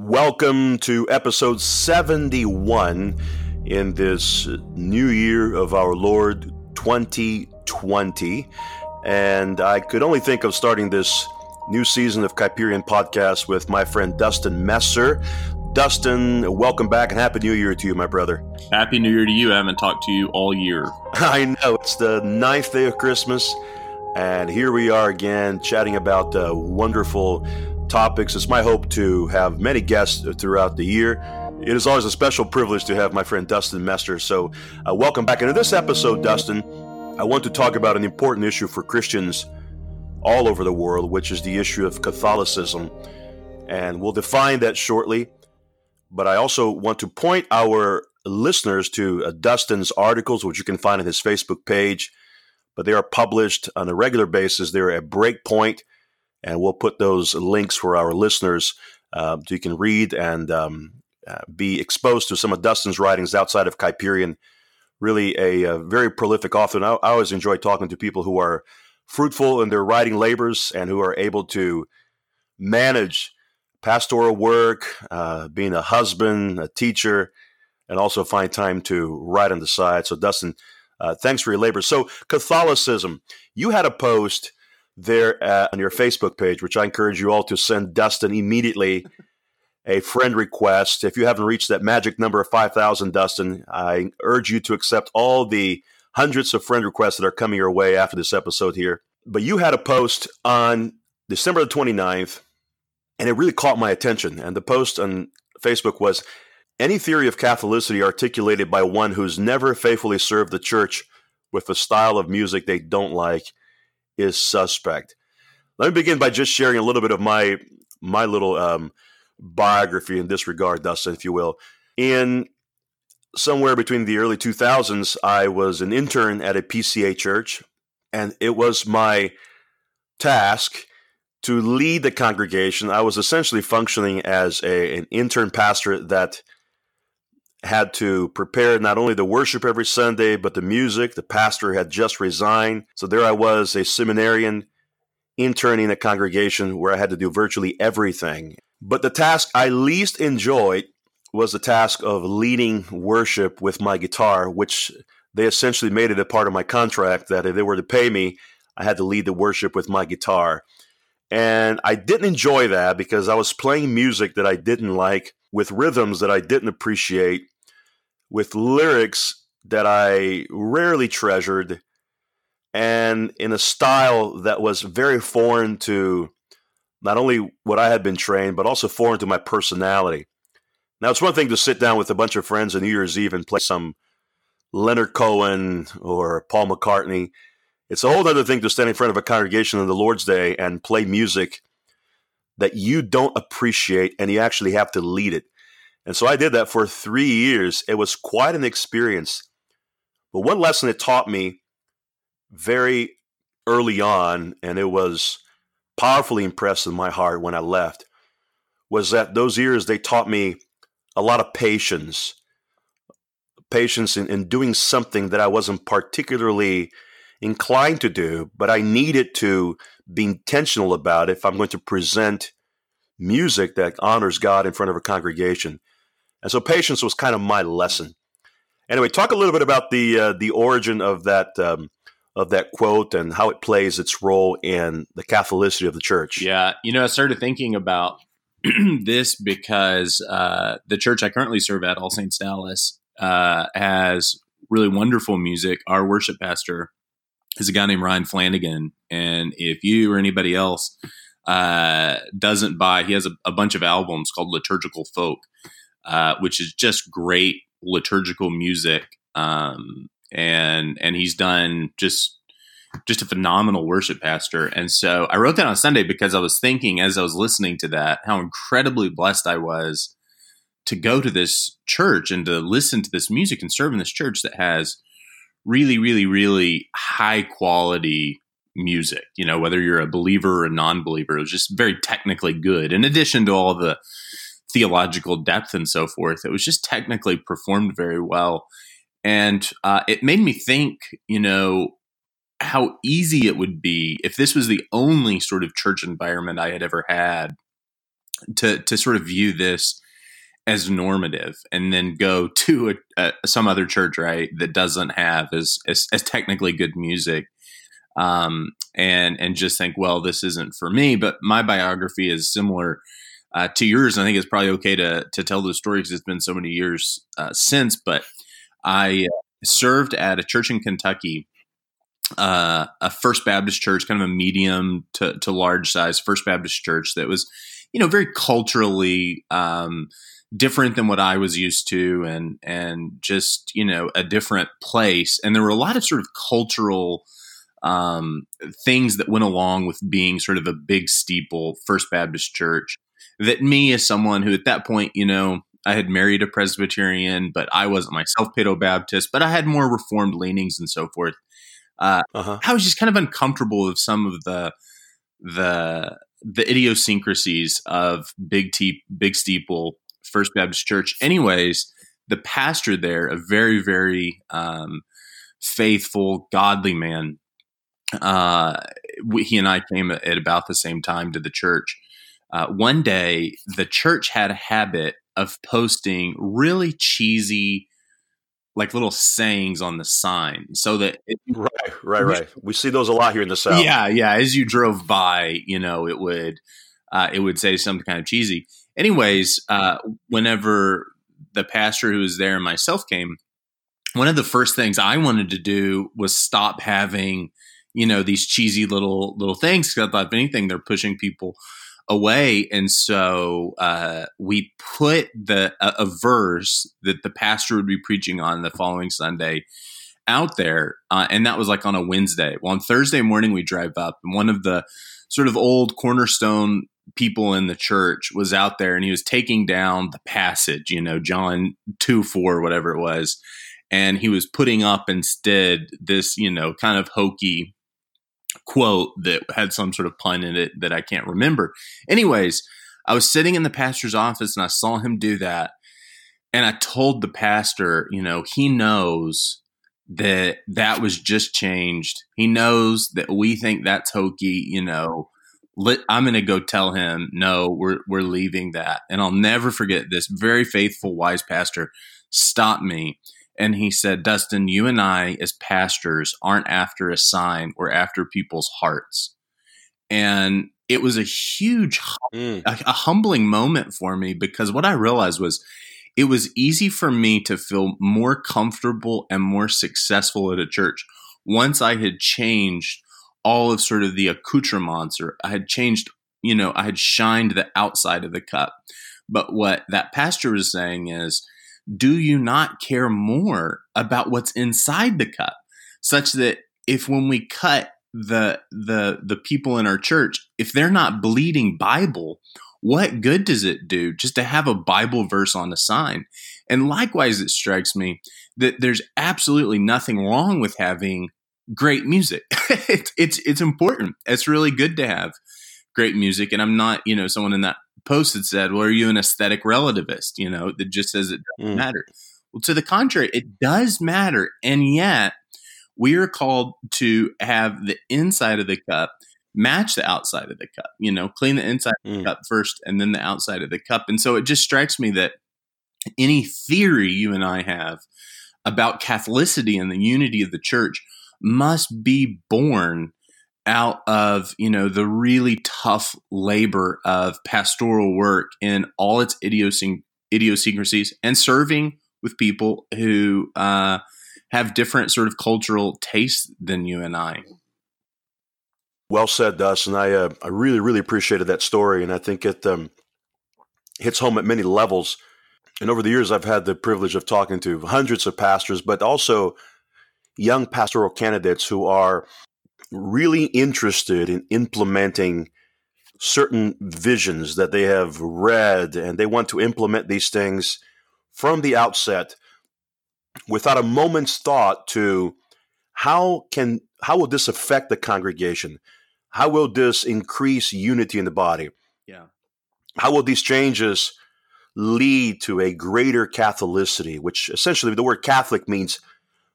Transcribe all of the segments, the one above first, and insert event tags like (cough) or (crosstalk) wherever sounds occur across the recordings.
Welcome to episode 71 in this new year of our Lord 2020. And I could only think of starting this new season of Kuyperian podcast with my friend Dustin Messer. Dustin, welcome back and Happy New Year to you, my brother. Happy New Year to you. I haven't talked to you all year. (laughs) I know. It's the ninth day of Christmas. And here we are again chatting about uh, wonderful topics. It's my hope to have many guests throughout the year. It is always a special privilege to have my friend Dustin Messer. So, uh, welcome back. into this episode, Dustin, I want to talk about an important issue for Christians all over the world, which is the issue of Catholicity. And we'll define that shortly. But I also want to point our listeners to uh, Dustin's articles, which you can find on his Facebook page. But they are published on a regular basis. They're at Breakpoint and we'll put those links for our listeners uh, so you can read and um, uh, be exposed to some of Dustin's writings outside of Kuyperian. Really, a, a very prolific author. And I, I, always enjoy talking to people who are fruitful in their writing labors and who are able to manage pastoral work, uh, being a husband, a teacher, and also find time to write on the side. So, Dustin, uh, thanks for your labor. So, Catholicity, you had a post there on your Facebook page, which I encourage you all to send Dustin immediately a friend request. If you haven't reached that magic number of 5,000, Dustin, I urge you to accept all the hundreds of friend requests that are coming your way after this episode here. But you had a post on December the 29th, and it really caught my attention. And the post on Facebook was any theory of Catholicity articulated by one who's never faithfully served the church with a style of music they don't like is suspect. Let me begin by just sharing a little bit of my my little um, biography in this regard, Dustin, if you will. In somewhere between the early 2000s, I was an intern at a PCA church, and it was my task to lead the congregation. I was essentially functioning as a, an intern pastor that had to prepare not only the worship every Sunday, but the music. The pastor had just resigned. So there I was, a seminarian interning a congregation where I had to do virtually everything. But the task I least enjoyed was the task of leading worship with my guitar, which they essentially made it a part of my contract that if they were to pay me, I had to lead the worship with my guitar. And I didn't enjoy that because I was playing music that I didn't like with rhythms that I didn't appreciate, with lyrics that I rarely treasured, and in a style that was very foreign to not only what I had been trained, but also foreign to my personality. Now, it's one thing to sit down with a bunch of friends on New Year's Eve and play some Leonard Cohen or Paul McCartney. It's a whole other thing to stand in front of a congregation on the Lord's Day and play music that you don't appreciate and you actually have to lead it. And so I did that for three years. It was quite an experience. But one lesson it taught me very early on, and it was powerfully impressed in my heart when I left, was that those years they taught me a lot of patience. Patience in, in doing something that I wasn't particularly inclined to do, but I needed to be intentional about if I'm going to present music that honors God in front of a congregation. And so patience was kind of my lesson. Anyway, talk a little bit about the uh, the origin of that um, of that quote and how it plays its role in the Catholicity of the church. Yeah, you know, I started thinking about (clears throat) this because uh, the church I currently serve at, All Saints Dallas, uh, has really wonderful music. Our worship pastor is a guy named Ryan Flanigan, and if you or anybody else uh, doesn't buy, he has a, a, bunch of albums called Liturgical Folk, uh, which is just great liturgical music. Um, and and he's done just just a phenomenal worship pastor. And so I wrote that on Sunday because I was thinking as I was listening to that how incredibly blessed I was to go to this church and to listen to this music and serve in this church that has really, really, really high quality music. You know, whether you're a believer or a non believer, it was just very technically good. In addition to all the theological depth and so forth, it was just technically performed very well. And uh, it made me think, you know, how easy it would be if this was the only sort of church environment I had ever had to to sort of view this as normative and then go to a, a, some other church right that doesn't have as, as, as technically good music. Um, and and just think well this isn't for me but my biography is similar uh, to yours. I think it's probably okay to to tell the story because it's been so many years uh, since but i uh, served at a church in kentucky uh, a First Baptist church, kind of a medium to, to large size First Baptist church that was, you know, very culturally um, different than what I was used to, and and just you know a different place. And there were a lot of sort of cultural um, things that went along with being sort of a big steeple First Baptist church. That me, as someone who at that point, you know, I had married a Presbyterian, but I wasn't myself Paedo Baptist, but I had more Reformed leanings and so forth. Uh, uh-huh. I was just kind of uncomfortable with some of the the the idiosyncrasies of big T, big steeple First Baptist Church. Anyways, the pastor there, a very very um, faithful, godly man. Uh, he and I came at, about the same time to the church. Uh, one day, the church had a habit of posting really cheesy like little sayings on the sign so that it, right right right we see those a lot here in the south yeah yeah as you drove by you know it would uh, it would say something kind of cheesy anyways uh, whenever the pastor who was there and myself came one of the first things i wanted to do was stop having you know these cheesy little little things because i thought if anything they're pushing people away. And so uh, we put the a, a, verse that the pastor would be preaching on the following Sunday out there, uh, and that was like on a Wednesday. Well, on Thursday morning we drive up, and one of the sort of old cornerstone people in the church was out there, and he was taking down the passage, you know, John two four, whatever it was. And he was putting up instead this, you know, kind of hokey quote that had some sort of pun in it that I can't remember. Anyways, I was sitting in the pastor's office and I saw him do that. And I told the pastor, you know, he knows that that was just changed. He knows that we think that's hokey, you know. I'm going to go tell him, no, we're we're leaving that. And I'll never forget this very faithful wise pastor stopped me and he said, Dustin, you and I, as pastors, aren't after a sign, we're after people's hearts. And it was a huge, mm. a, a humbling moment for me because what I realized was it was easy for me to feel more comfortable and more successful at a church once I had changed all of sort of the accoutrements or I had changed, you know, I had shined the outside of the cup. But what that pastor was saying is, do you not care more about what's inside the cup such that if when we cut the the the people in our church if they're not bleeding bible what good does it do just to have a bible verse on a sign and likewise it strikes me that there's absolutely nothing wrong with having great music (laughs) it's, it's it's important it's really good to have great music and i'm not you know someone in that post that said, "Well, are you an aesthetic relativist?" You know, that just says it doesn't mm. matter. Well, to the contrary, it does matter, and yet we are called to have the inside of the cup match the outside of the cup. You know, clean the inside mm. of the mm. cup first, and then the outside of the cup. And so it just strikes me that any theory you and I have about Catholicity and the unity of the church must be born out of you know the really tough labor of pastoral work in all its idiosyncrasies and serving with people who uh, have different sort of cultural tastes than you and I. Well said, Dustin. I uh, I really really appreciated that story, and I think it um, hits home at many levels. And over the years, I've had the privilege of talking to hundreds of pastors, but also young pastoral candidates who are really interested in implementing certain visions that they have read and they want to implement these things from the outset without a moment's thought to how can how will this affect the congregation? How will this increase unity in the body? Yeah. How will these changes lead to a greater catholicity which essentially the word catholic means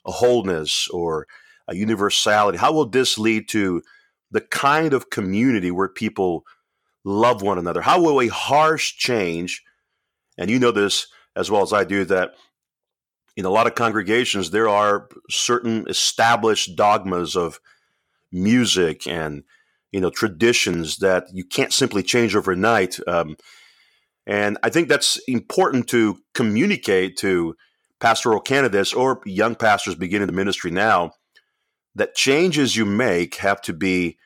a wholeness or a universality? How will this lead to the kind of community where people love one another? How will a harsh change, and you know this as well as I do, that in a lot of congregations, there are certain established dogmas of music and you know traditions that you can't simply change overnight. Um, and I think that's important to communicate to pastoral candidates or young pastors beginning the ministry now that changes you make have to be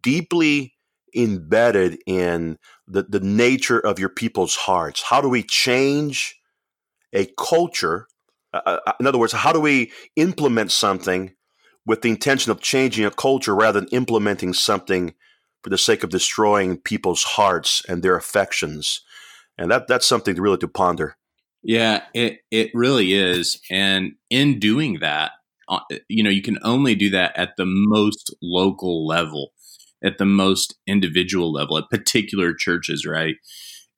deeply embedded in the, the nature of your people's hearts. How do we change a culture? Uh, uh, uh, in other words, how do we implement something with the intention of changing a culture rather than implementing something for the sake of destroying people's hearts and their affections? And that, that's something really to ponder. Yeah, it, it really is. And in doing that, uh, you know, you can only do that at the most local level, at the most individual level, at particular churches, right?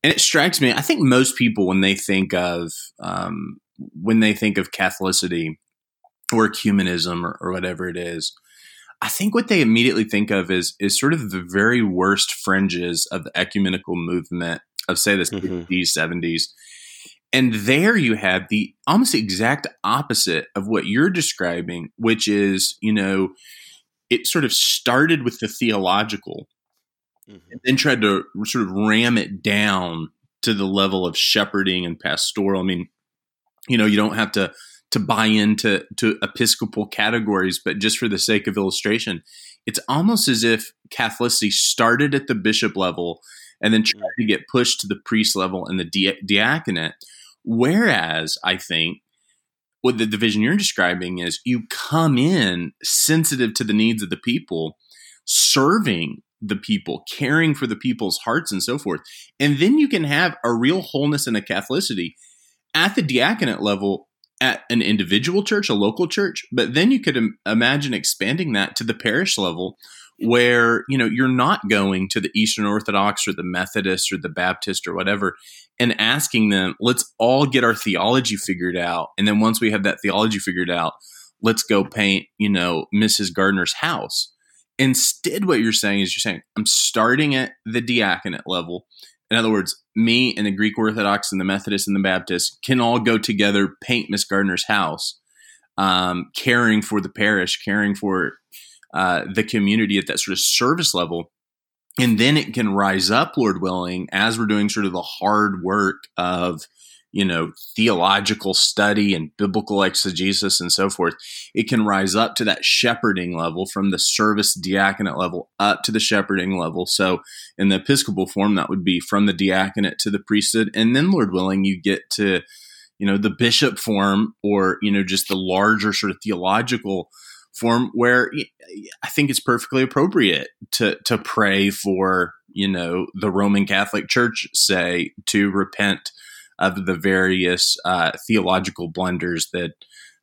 And it strikes me, I think most people, when they think of, um, when they think of Catholicity or ecumenism or, or whatever it is, I think what they immediately think of is is sort of the very worst fringes of the ecumenical movement of say the mm-hmm. 60s, 70s and there you have the almost exact opposite of what you're describing, which is, you know, it sort of started with the theological mm-hmm. and then tried to sort of ram it down to the level of shepherding and pastoral. I mean, you know, you don't have to to buy into to episcopal categories, but just for the sake of illustration, it's almost as if Catholicity started at the bishop level and then tried mm. to get pushed to the priest level and the di- diaconate Whereas I think what the division you're describing is you come in sensitive to the needs of the people, serving the people, caring for the people's hearts and so forth. And then you can have a real wholeness and a Catholicity at the diaconate level at an individual church, a local church, but then you could Im- imagine expanding that to the parish level where you know you're not going to the eastern orthodox or the methodist or the baptist or whatever and asking them let's all get our theology figured out. And then once we have that theology figured out let's go paint you know mrs gardner's house. Instead what you're saying is you're saying i'm starting at the diaconate level. In other words me and the greek orthodox and the methodist and the baptist can all go together paint miss gardner's house um, caring for the parish caring for uh, the community at that sort of service level. And then it can rise up, Lord willing, as we're doing sort of the hard work of, you know, theological study and biblical exegesis and so forth. It can rise up to that shepherding level from the service diaconate level up to the shepherding level. So in the Episcopal form, that would be from the diaconate to the priesthood. And then, Lord willing, you get to, you know, the bishop form or, you know, just the larger sort of theological form where I think it's perfectly appropriate to to pray for you know the Roman Catholic Church say to repent of the various uh, theological blunders that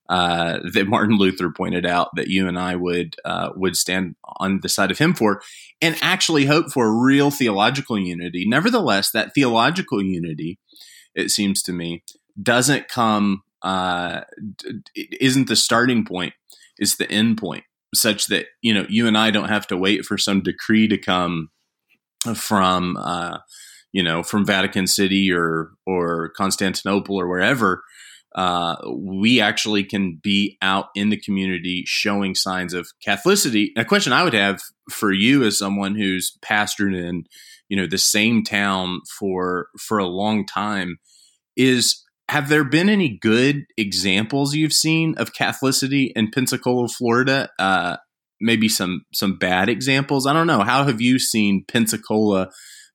uh, that Martin Luther pointed out that you and I would uh, would stand on the side of him for, and actually hope for real theological unity. Nevertheless, that theological unity, it seems to me, doesn't come uh, isn't the starting point is the end point such that you know you and I don't have to wait for some decree to come from uh, you know from Vatican City or or Constantinople or wherever. Uh, we actually can be out in the community showing signs of Catholicity. A question I would have for you as someone who's pastored in you know the same town for for a long time is have there been any good examples you've seen of Catholicity in Pensacola, Florida? Uh, maybe some some bad examples. I don't know. How have you seen Pensacola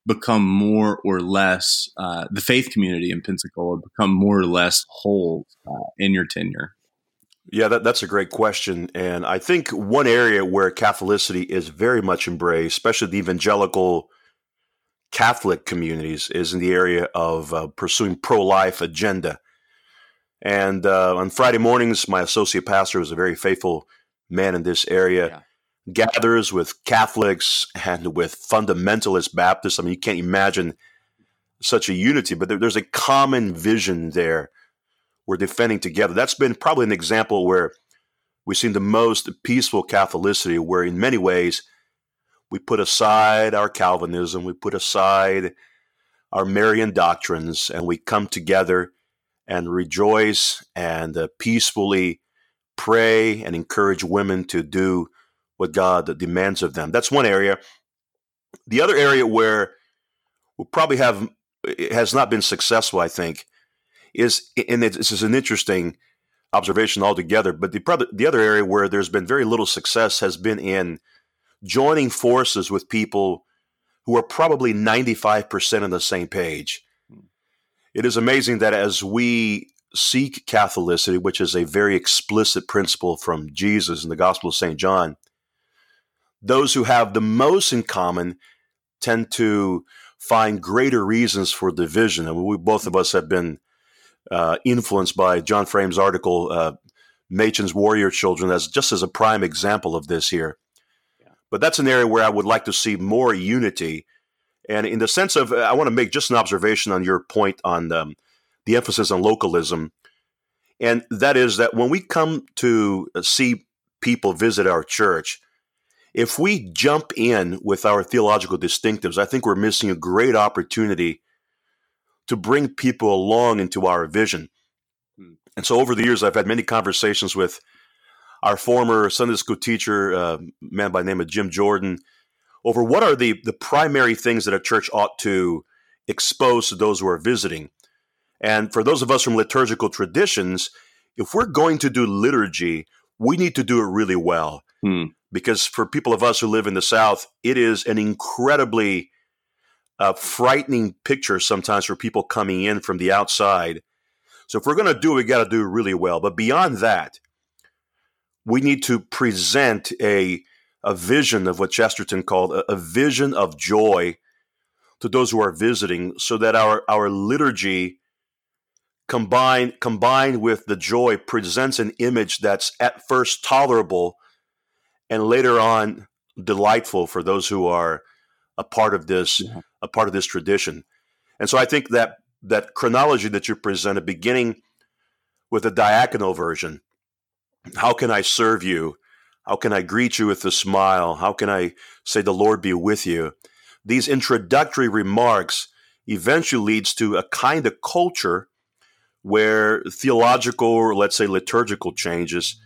become more or less uh, the faith community in Pensacola become more or less whole uh, in your tenure? Yeah, that, that's a great question. And I think one area where Catholicity is very much embraced, especially the evangelical Catholic communities is in the area of uh, pursuing pro life agenda. And uh, on Friday mornings, my associate pastor was a very faithful man in this area. Yeah. Gathers with Catholics and with fundamentalist Baptists. I mean, you can't imagine such a unity, but there, there's a common vision there we're defending together. That's been probably an example where we've seen the most peaceful Catholicity, where in many ways we put aside our Calvinism, we put aside our Marian doctrines, and we come together and rejoice and uh, peacefully pray and encourage women to do what God demands of them. That's one area. The other area where we probably have has not been successful, I think, is and this is an interesting observation altogether. But the the other area where there's been very little success has been in joining forces with people who are probably 95% on the same page. It is amazing that as we seek Catholicity, which is a very explicit principle from Jesus in the Gospel of St. John, those who have the most in common tend to find greater reasons for division. And we both of us have been uh, influenced by John Frame's article, uh, Machen's Warrior Children, as just as a prime example of this here. But that's an area where I would like to see more unity. And in the sense of, I want to make just an observation on your point on um, the emphasis on localism. And that is that when we come to uh, see people visit our church, if we jump in with our theological distinctives, I think we're missing a great opportunity to bring people along into our vision. Hmm. And so over the years, I've had many conversations with our former Sunday school teacher, uh, man by the name of Jim Jordan, over what are the, the primary things that a church ought to expose to those who are visiting. And for those of us from liturgical traditions, if we're going to do liturgy, we need to do it really well. Hmm. Because for people of us who live in the South, it is an incredibly uh, frightening picture sometimes for people coming in from the outside. So if we're going to do it, we got to do it really well. But beyond that, we need to present a a vision of what Chesterton called a, a vision of joy to those who are visiting, so that our our liturgy combined combined with the joy presents an image that's at first tolerable and later on delightful for those who are a part of this yeah. a part of this tradition. And so I think that that chronology that you presented, beginning with the diaconal version, how can I serve you? How can I greet you with a smile? How can I say the Lord be with you? These introductory remarks eventually leads to a kind of culture where theological or let's say liturgical changes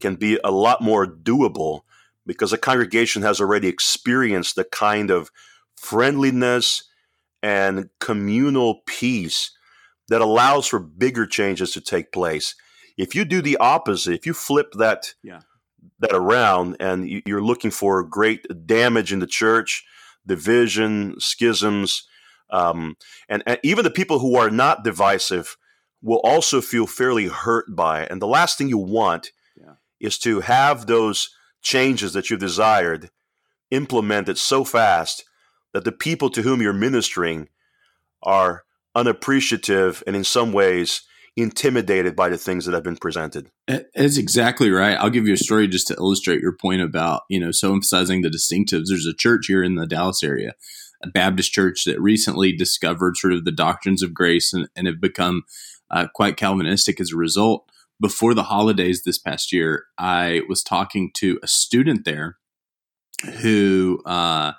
can be a lot more doable because a congregation has already experienced the kind of friendliness and communal peace that allows for bigger changes to take place. If you do the opposite, if you flip that yeah. that around and you're looking for great damage in the church, division, schisms, um, and, and even the people who are not divisive will also feel fairly hurt by it. And the last thing you want yeah. is to have those changes that you desired implemented so fast that the people to whom you're ministering are unappreciative and in some ways intimidated by the things that have been presented. That's exactly right. I'll give you a story just to illustrate your point about, you know, so emphasizing the distinctives. There's a church here in the Dallas area, a Baptist church that recently discovered sort of the doctrines of grace and, and have become uh, quite Calvinistic as a result before the holidays this past year, I was talking to a student there who uh,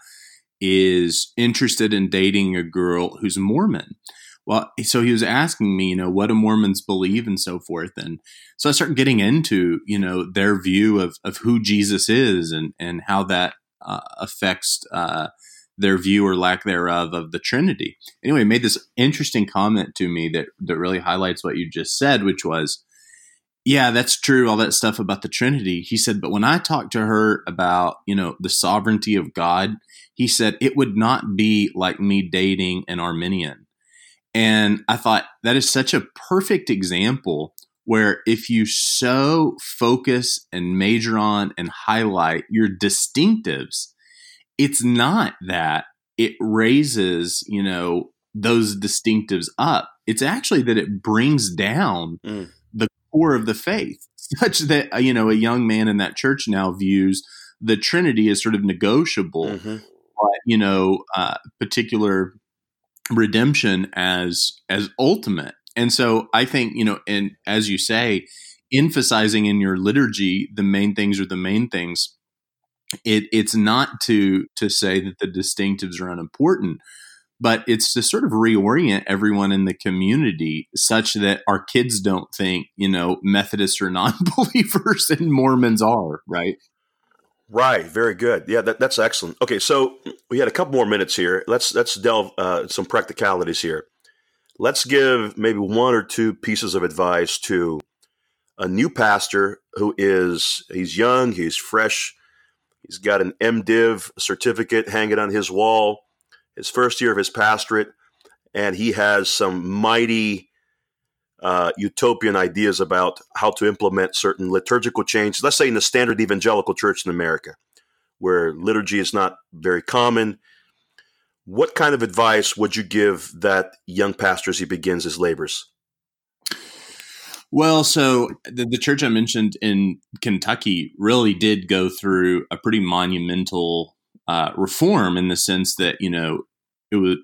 is interested in dating a girl who's Mormon. Well, so he was asking me, you know, what do Mormons believe and so forth. And so I started getting into, you know, their view of, of who Jesus is and, and how that uh, affects uh, their view or lack thereof of the Trinity. Anyway, made this interesting comment to me that, that really highlights what you just said, which was, yeah, that's true. All that stuff about the Trinity. He said, but when I talked to her about, you know, the sovereignty of God, he said it would not be like me dating an Arminian. And I thought that is such a perfect example where if you so focus and major on and highlight your distinctives, it's not that it raises, you know, those distinctives up. It's actually that it brings down mm core of the faith, (laughs) such that uh, you know a young man in that church now views the Trinity as sort of negotiable, mm-hmm. but you know, uh, particular redemption as as ultimate. And so I think you know, and as you say, emphasizing in your liturgy the main things are the main things it it's not to to say that the distinctives are unimportant but it's to sort of reorient everyone in the community such that our kids don't think you know methodists are (laughs) non-believers and mormons are right right very good. Yeah that, that's excellent. Okay so we had a couple more minutes here. Let's let's delve uh, some practicalities here. Let's give maybe one or two pieces of advice to a new pastor who is he's young he's fresh He's got an MDiv certificate hanging on his wall, his first year of his pastorate, and he has some mighty uh, utopian ideas about how to implement certain liturgical changes. Let's say in the standard evangelical church in America, where liturgy is not very common. What kind of advice would you give that young pastor as he begins his labors? Well, so the, the, church I mentioned in Kentucky really did go through a pretty monumental uh, reform in the sense that you know it was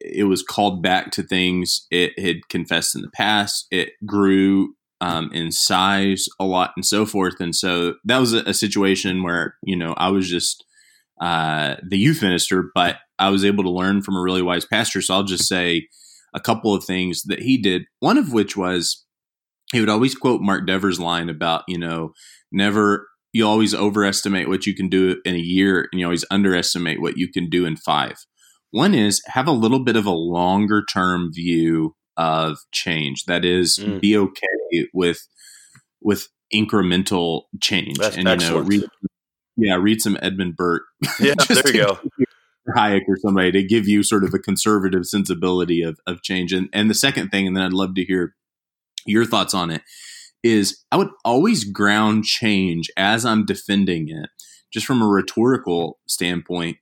it was called back to things it had confessed in the past. It grew um, in size a lot and so forth, and so that was a, a situation where you know I was just uh, the youth minister, but I was able to learn from a really wise pastor. So I'll just say a couple of things that he did. One of which was he would always quote Mark Dever's line about, you know, never you always overestimate what you can do in a year and you always underestimate what you can do in five. One is have a little bit of a longer term view of change. That is, mm. be okay with with incremental change. That's and you know, read, yeah, read some Edmund Burke. (laughs) Yeah, there you go. Hayek or somebody to give you sort of a conservative sensibility of, of change. And and the second thing, and then I'd love to hear your thoughts on it is I would always ground change as I'm defending it, just from a rhetorical standpoint,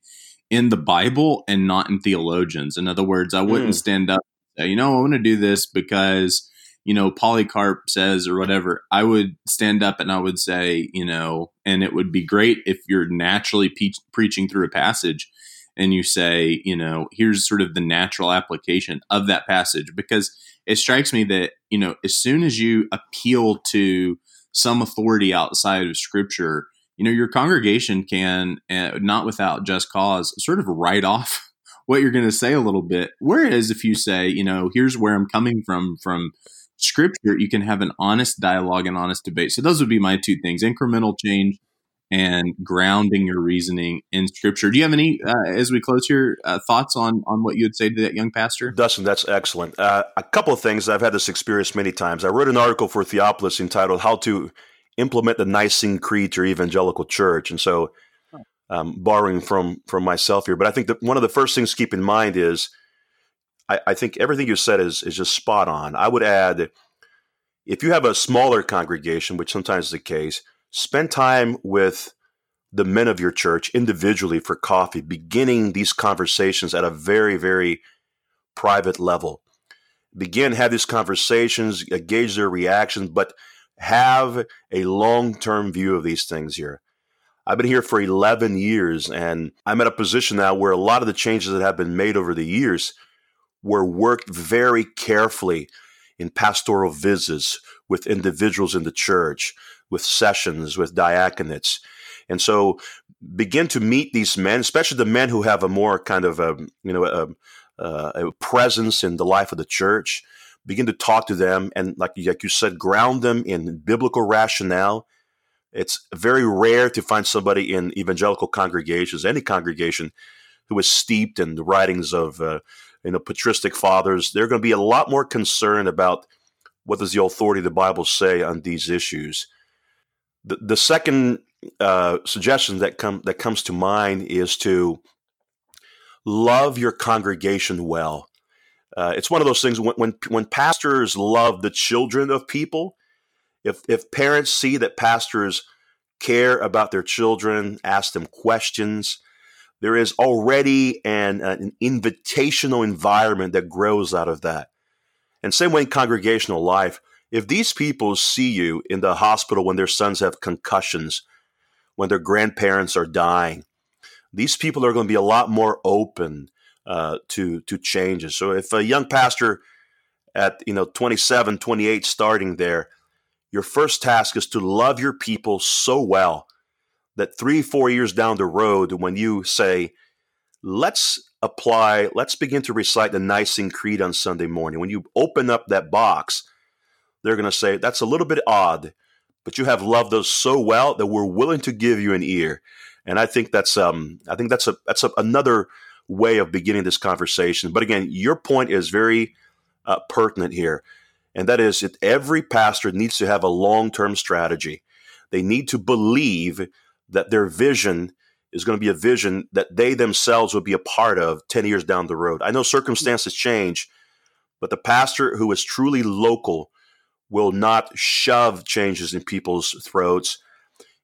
in the Bible and not in theologians. In other words, I wouldn't mm. stand up say, you know, I want to do this because, you know, Polycarp says or whatever. I would stand up and I would say, you know, and it would be great if you're naturally pe- preaching through a passage and you say, you know, here's sort of the natural application of that passage because it strikes me that you know as soon as you appeal to some authority outside of scripture you know your congregation can uh, not without just cause sort of write off (laughs) what you're going to say a little bit whereas if you say you know here's where i'm coming from from scripture you can have an honest dialogue and honest debate so those would be my two things incremental change and grounding your reasoning in scripture. Do you have any, uh, as we close here, uh, thoughts on on what you would say to that young pastor? Dustin, that's excellent. Uh, a couple of things. I've had this experience many times. I wrote an article for Theopolis entitled "How to Implement the Nicene Creed to Evangelical Church," and so, um, borrowing from from myself here, but I think that one of the first things to keep in mind is, I, I think everything you said is is just spot on. I would add, if you have a smaller congregation, which sometimes is the case spend time with the men of your church individually for coffee, beginning these conversations at a very, very private level. Begin, have these conversations, gauge their reactions, but have a long term view of these things here. I've been here for 11 years, and I'm at a position now where a lot of the changes that have been made over the years were worked very carefully in pastoral visits with individuals in the church, with sessions, with diaconates. And so begin to meet these men, especially the men who have a more kind of a, you know, a, a, a presence in the life of the church. Begin to talk to them and, like, like you said, ground them in biblical rationale. It's very rare to find somebody in evangelical congregations, any congregation, who is steeped in the writings of, uh, you know, patristic fathers. They're going to be a lot more concerned about what does the authority of the Bible say on these issues. The, the second uh, suggestion that come that comes to mind is to love your congregation well. Uh, it's one of those things when, when when pastors love the children of people. If if parents see that pastors care about their children, ask them questions, there is already an, an invitational environment that grows out of that. And same way in congregational life, if these people see you in the hospital when their sons have concussions, when their grandparents are dying, these people are going to be a lot more open uh, to to changes. So if a young pastor at you know 27, 28 starting there, your first task is to love your people so well that three, four years down the road, when you say, let's apply, let's begin to recite the Nicene Creed on Sunday morning, when you open up that box, they're going to say, that's a little bit odd, but you have loved us so well that we're willing to give you an ear. And I think that's um, I think that's a that's a, another way of beginning this conversation. But again, your point is very uh, pertinent here, and that is that every pastor needs to have a long term strategy. They need to believe that their vision is going to be a vision that they themselves will be a part of 10 years down the road. I know circumstances change, but the pastor who is truly local will not shove changes in people's throats.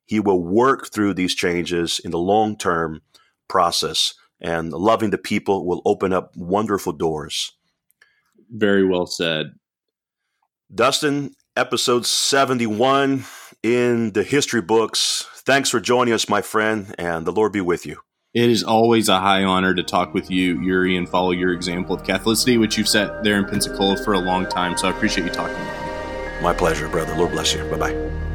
He will work through these changes in the long term process, and loving the people will open up wonderful doors. Very well said. Dustin, episode 71 in the history books. Thanks for joining us, my friend, and the Lord be with you. It is always a high honor to talk with you, Uri, and follow your example of Catholicity, which you've set there in Pensacola for a long time. So I appreciate you talking with me. My pleasure, brother. Lord bless you. Bye bye.